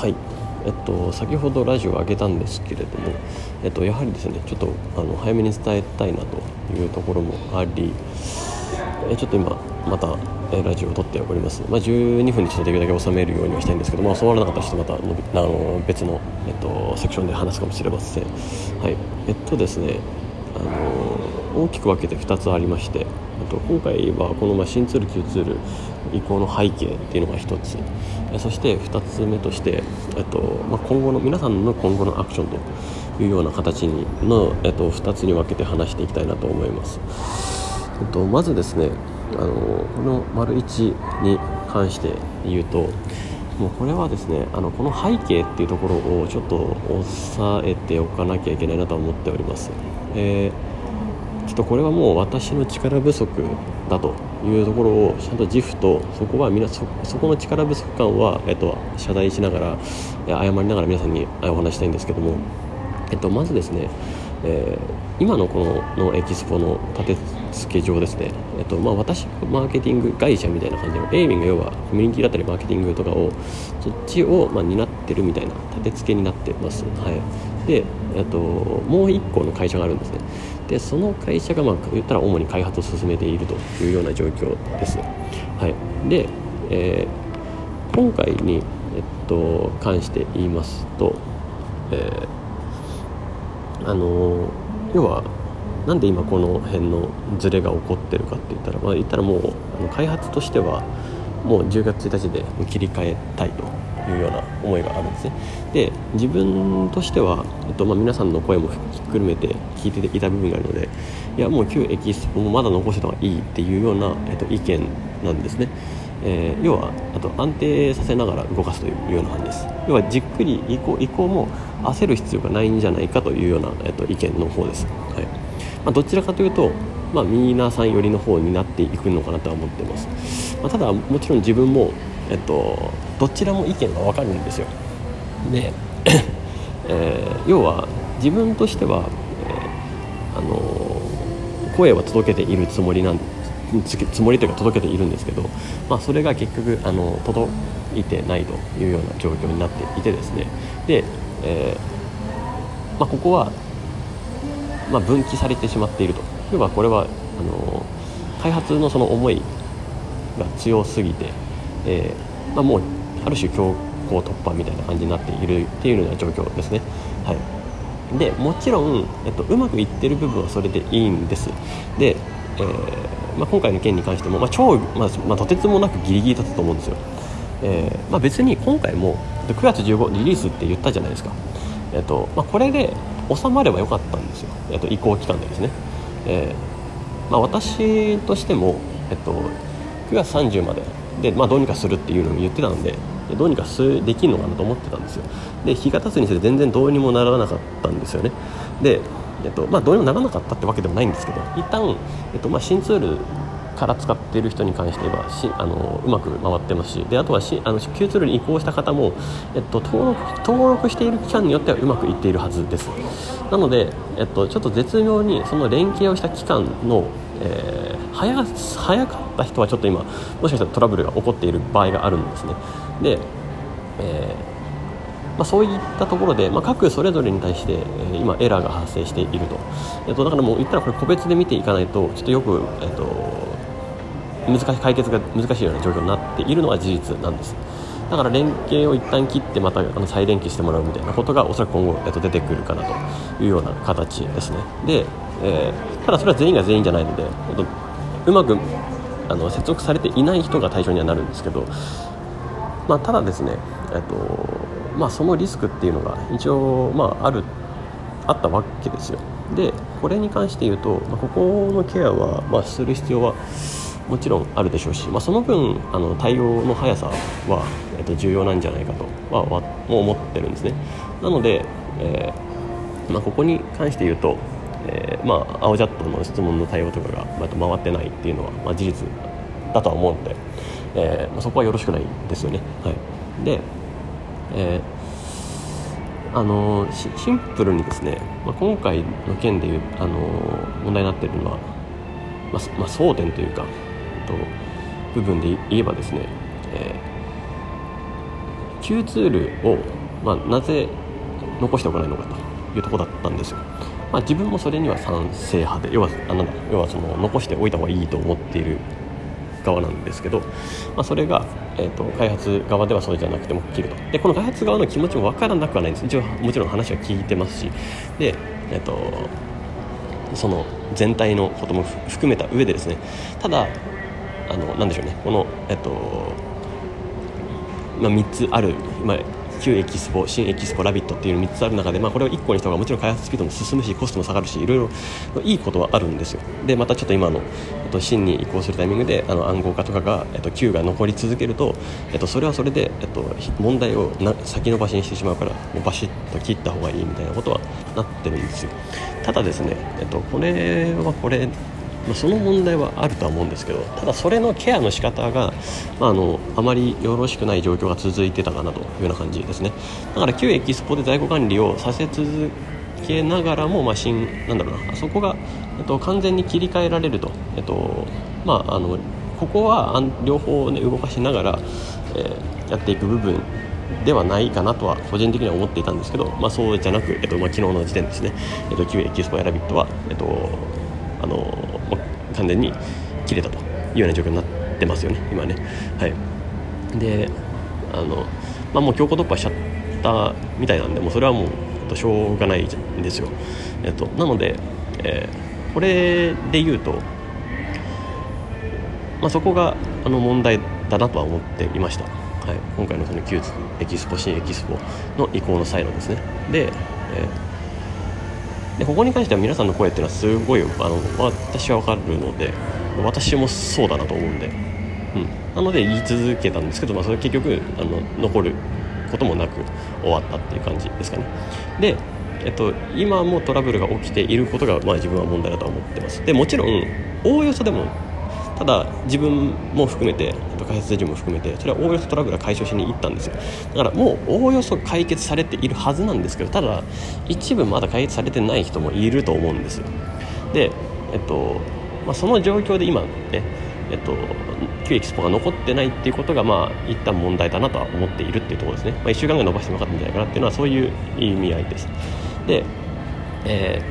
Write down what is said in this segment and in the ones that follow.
はい。えっと、先ほどラジオを上げたんですけれども、えっと、やはりですねちょっとあの早めに伝えたいなというところもありえちょっと今またえラジオを撮っております、まあ、12分にちょっとできるだけ収めるようにはしたいんですけど、まあ、収まらなかったらちょっとまたのびあの別の、えっと、セクションで話すかもしれません。はい。えっとですねあの大きく分けて2つありましてと今回はこのま新ツール旧ツール移行の背景っていうのが1つ。そして2つ目として、えっとまあ、今後の皆さんの今後のアクションというような形にの、えっと、2つに分けて話していきたいなと思います、えっと、まずですねあのこの丸1に関して言うともうこれはですねあのこの背景っていうところをちょっと押さえておかなきゃいけないなと思っております、えーちょっとこれはもう私の力不足だというところをちゃんと自負とそこは皆そそこの力不足感は、えっと、謝罪しながら謝りながら皆さんにお話したいんですけども、えっと、まずですね、えー、今のこののエキスポの立て付け上ですね、えっとまあ、私マーケティング会社みたいな感じのエイミング要はコミュニティだったりマーケティングとかをそっちをまあ担ってるみたいな立て付けになってます。はい、で、えっと、もう1個の会社があるんですね。でその会社がまあ言ったら主に開発を進めているというような状況です。はい、で、えー、今回に、えっと、関して言いますと、えー、あの要はなんで今この辺のズレが起こってるかって言ったら、まあ、言ったらもうあの開発としてはもう10月1日で切り替えたいというような思いがあるんですね。で自分としては、えっとまあ、皆さんの声もひっくるめて聞いていた部分があるのでいやもう旧エキスポもまだ残してた方がいいっていうような、えっと、意見なんですね。えー、要はあと安定させながら動かすというような感じです。要はじっくり移行移行も焦る必要がないんじゃないかというような、えっと、意見の方です、はい。まあ、どちらかというと、まあ、皆さん寄りの方になっていくのかなとは思ってます、まあ、ただもちろん自分も、えっと、どちらも意見が分かるんですよ。で、えー、要は自分としては、えー、あの声は届けているつもりなんつもりというか届けているんですけど、まあ、それが結局あの届いてないというような状況になっていてですね。で、えーまあ、ここは、まあ、分岐されてしまっていると。要はこれはあの開発のその思いが強すぎて、えーまあ、もうある種強行突破みたいな感じになっているっていうような状況ですね。はい。でもちろん、えっと、うまくいってる部分はそれでいいんです。で、えーまあ、今回の件に関しても、まあ、超、まま、とてつもなくギリギリだったと思うんですよ、えーま、別に今回も9月15日リリースって言ったじゃないですか、えーとま、これで収まればよかったんですよ、えー、と移行期間でですね、えーまあ、私としても、えー、と9月30までで、まあ、どうにかするっていうのを言ってたんでどうにかすできるのかなと思ってたんですよ。で日が経つにつれて全然どうにもならなかったんですよね。でえっとまあ、どうにもならなかったってわけでもないんですけど一旦、えっとまあ、新ツールから使っている人に関してはしあのうまく回ってますしであとはしあの旧ツールに移行した方も、えっと、登録登録している期間によってはうまくいっているはずです。なので、えっと、ちょっと絶妙にその連携をした期間の、えー、早早かった人はちょっと今もしかしたらトラブルが起こっている場合があるんですね。で、えーまあ、そういったところで、まあ、各それぞれに対して、え、今エラーが発生していると,、えー、とだからもう言ったらこれ個別で見ていかないとちょっとよく、えーと、難しい解決が難しいような状況になっているのは事実なんです。だから連携を一旦切ってまたあの再連携してもらうみたいなことがおそらく今後、えー、と出てくるかなというような形ですね。で、えー、ただそれは全員が全員じゃないので、とうまくあの接続されていない人が対象にはなるんですけど、まあ、ただですね、えーとまあ、そのリスクっていうのが一応、まあ、あるあったわけですよ。でこれに関して言うと、まあ、ここのケアは、まあ、する必要はもちろんあるでしょうし、まあ、その分あの対応の速さは、えっと、重要なんじゃないかとはは思ってるんですね。なので、えーまあ、ここに関して言うと、えーまあ、青ジャットの質問の対応とかが、まあ、回ってないっていうのは、まあ、事実だとは思うので、えーまあ、そこはよろしくないですよね、はい、でえー、あのシンプルにですね、まあ、今回の件でいう、あの問題になっているのは、まあまあ、争点というかと部分で言えばですね、えー、Q ツールを、まあ、なぜ残しておかないのかというところだったんですよ。まあ、自分もそれには賛成派で要はあなんだ要はその残しておいた方がいいと思っている側なんですけど、まあ、それが、えーと、開発側ではそうじゃなくても切ると。でこの開発側の気持ちも分からなくはないんです。一応もちろん話は聞いてますし。で、えーと、その全体のことも含めた上でですね。ただあのなんでしょうね。この、えっ、とまあ、3つある、まあ、旧エキスポ新エキスポラビットっていう3つある中で、まあ、これを1個にした方がもちろん開発スピードも進むしコストも下がるしいろいろいいことはあるんですよ。でまたちょっと今の、えっと、新に移行するタイミングであの暗号化とかが、えっと、旧が残り続けると、えっと、それはそれで、えっと、問題をな先延ばしにしてしまうからもうバシッと切った方がいいみたいなことはなってるんですよ。ただですね、えっと、これはこれまあ、その問題はあるとは思うんですけどただそれのケアの仕方が、まあ、あのあまりよろしくない状況が続いてたかなというような感じですね。だから旧エキスポで在庫管理をさせ続けながらも、まあ、新なんだろうなそこが、えっと、完全に切り替えられると、えっとまあ、あのここは両方、ね、動かしながら、えー、やっていく部分ではないかなとは個人的には思っていたんですけど、まあ、そうじゃなく、えっとまあ、昨日の時点ですね、えっと、旧エキスポやラビットは、えっとあの、完全に切れたというような状況になってますよね今ね。はい。であの、まあ、もう強行突破しちゃったみたいなんでもうそれはもう、えっと、しょうがないんですよ、えっと、なので、えー、これで言うと、まあ、そこがあの問題だなとは思っていました、はい、今回のその旧エキスポ新エキスポの移行の際のですね。で、えーでここに関しては皆さんの声っていうのはすごいあの私は分かるので私もそうだなと思うんで、うん、なので言い続けたんですけど、まあ、それ結局あの残ることもなく終わったっていう感じですかね。で、えっと、今もトラブルが起きていることが、まあ、自分は問題だと思ってます。でもちろんおおよそでもただ自分も含めて開発時も含めてそれはおおよそトラブルは解消しに行ったんですよ。だからもうおおよそ解決されているはずなんですけどただ一部まだ解決されてない人もいると思うんですよ。でえっと、まあ、その状況で今ねえっと、旧エキスポが残ってないっていうことが、まあ、一旦問題だなとは思っているっていうところですね、まあ、1週間ぐらい伸ばしてもよかったんじゃないかなっていうのはそういう意味合いです。で、え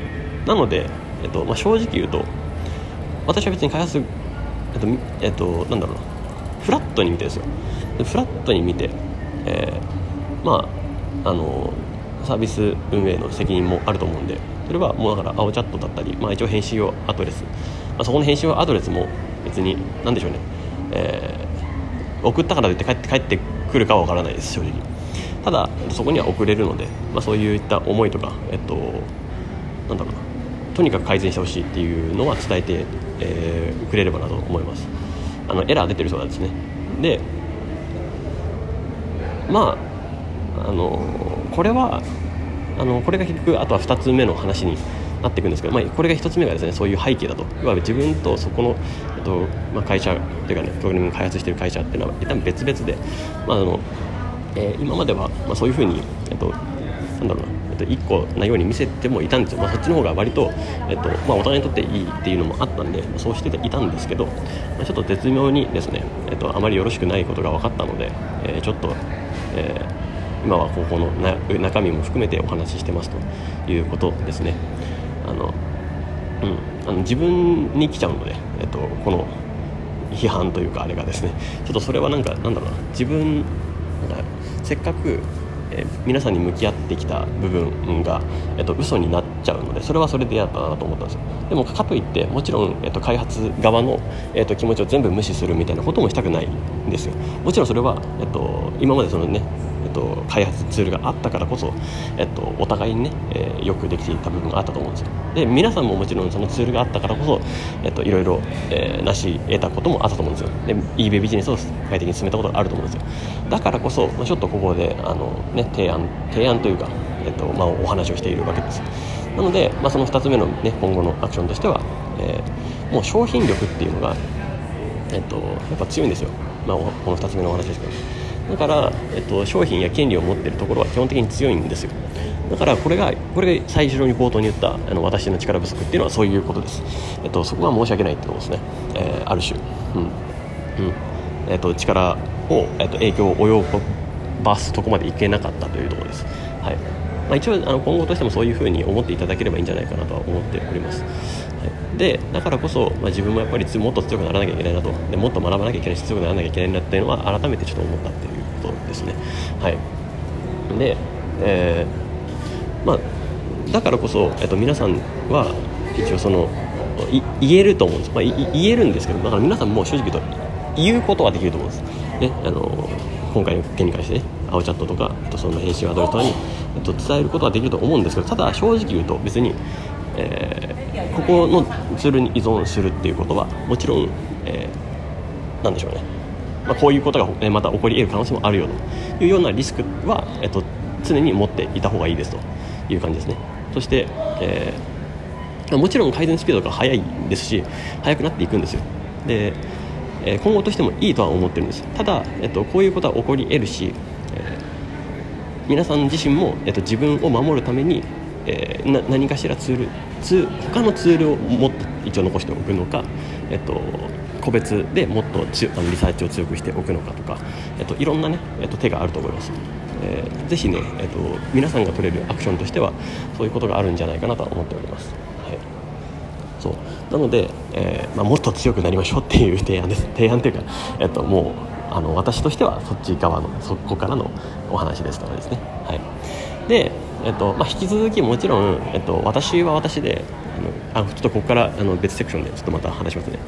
ー、なので、えっとまあ、正直言うと私は別に開発えっと、えっと、なんだろうな。フラットに見てですよ。フラットに見て、えー、まああのサービス運営の責任もあると思うんでそれはもうだから青チャットだったり、まあ、一応返信用アドレス、まあ、そこの返信用アドレスも別に何でしょうね、えー、送ったからといって帰って帰ってくるかは分からないです正直。ただそこには送れるので、まあ、そういった思いとかえっとなんだろうな。とにかく改善してほしいっていうのは伝えて、えー、くれればなと思います。あのエラー出てるそうなんですね。でまああのこれはあのこれが結局あとは2つ目の話になっていくんですけど、まあ、これが1つ目がですねそういう背景だと。いわゆる自分とそこの、えっとまあ、会社というかねプログラミング開発している会社っていうのは一旦別々で、まああのえー、今までは、まあ、そういうふうに、えっと、なんだろうなと1個なように見せてもいたんですよ、まあ、そっちの方が割と、えっとまあ、お互いにとっていいっていうのもあったんでそうしていたんですけど、まあ、ちょっと絶妙にですね、えっと、あまりよろしくないことが分かったので、えー、ちょっと、えー、今は高校のな中身も含めてお話ししてますということですね。あのうん、あの自分に来ちゃうので、えっと、この批判というかあれがですね。ちょっとそれはなんかなんだろうな。自分せっかくえー、皆さんに向き合ってきた部分が、えっと、嘘になっちゃうのでそれはそれでやったなと思ったんですよ。でもかといってもちろん、えっと、開発側の、えっと、気持ちを全部無視するみたいなこともしたくないんですよ。もちろんそれは、えっ、と今までそのねと、開発ツールがあったからこそ、えっと、お互いにね、えー、よくできていた部分があったと思うんですよ。で皆さんももちろんそのツールがあったからこそ、えっと、いろいろ、えー、成し得たこともあったと思うんですよ。で eBay ビジネスを快適に進めたことがあると思うんですよ。だからこそちょっとここであの、ね、提案提案というか、えっとまあ、お話をしているわけですなので、まあ、その2つ目の、ね、今後のアクションとしては、えー、もう商品力っていうのが、えっと、やっぱ強いんですよ、まあ、この2つ目のお話ですけど。だから、えっと、商品や権利を持っているところは基本的に強いんですよ。だからこれがこれが最初に冒頭に言ったあの私の力不足っていうのはそういうことです、えっと、そこは申し訳ないってことですね、えー、ある種、うん。うん。えっと、力を、えっと、影響を及ぼバースそこまでいけなかったというところです、はい。まあ、一応あの今後としてもそういうふうに思っていただければいいんじゃないかなとは思っております、はい、でだからこそ、まあ、自分もやっぱりもっと強くならなきゃいけないなと。でもっと学ばなきゃいけないし強くならなきゃいけないなっていうのは改めてちょっと思ったっていう。ですね。はい。で、えー、まあだからこそ、えっと、皆さんは一応その言えると思うんです、まあ、言えるんですけどだから皆さんも正直言うと言うことはできると思うんです、ね、あの今回の件に関してね青チャットとかとその返信アドレスとかにと伝えることはできると思うんですけどただ正直言うと別に、えー、ここのツールに依存するっていうことはもちろん、えー、なんでしょうね、まあ、こういうことが、えまた起こり得る可能性もあるよというようなリスクは、えーと、常に持っていた方がいいですという感じですね。そして、えー、もちろん改善スピードが速いですし速くなっていくんですよ。でえ今後としてもいいとは思ってるんです。ただ、えっと、こういうことは起こり得るし、えー、皆さん自身も、えっと、自分を守るために、えー、何かしらツールツ他のツールをもっと一応残しておくのか、えっと、個別でもっとつあのリサーチを強くしておくのかとか、えっと、いろんな、ねえっと、手があると思います。えー、ぜひね、えっと、皆さんが取れるアクションとしてはそういうことがあるんじゃないかなと思っております。はい。そう。なので、えーまあ、もっと強くなりましょうっていう提案です。提案というか、えっと、もうあの私としてはそっち側のそこからのお話ですからですね、はい、で、えっとまあ、引き続きもちろん、えっと、私は私であのあちょっとここからあの別セクションでちょっとまた話しますね。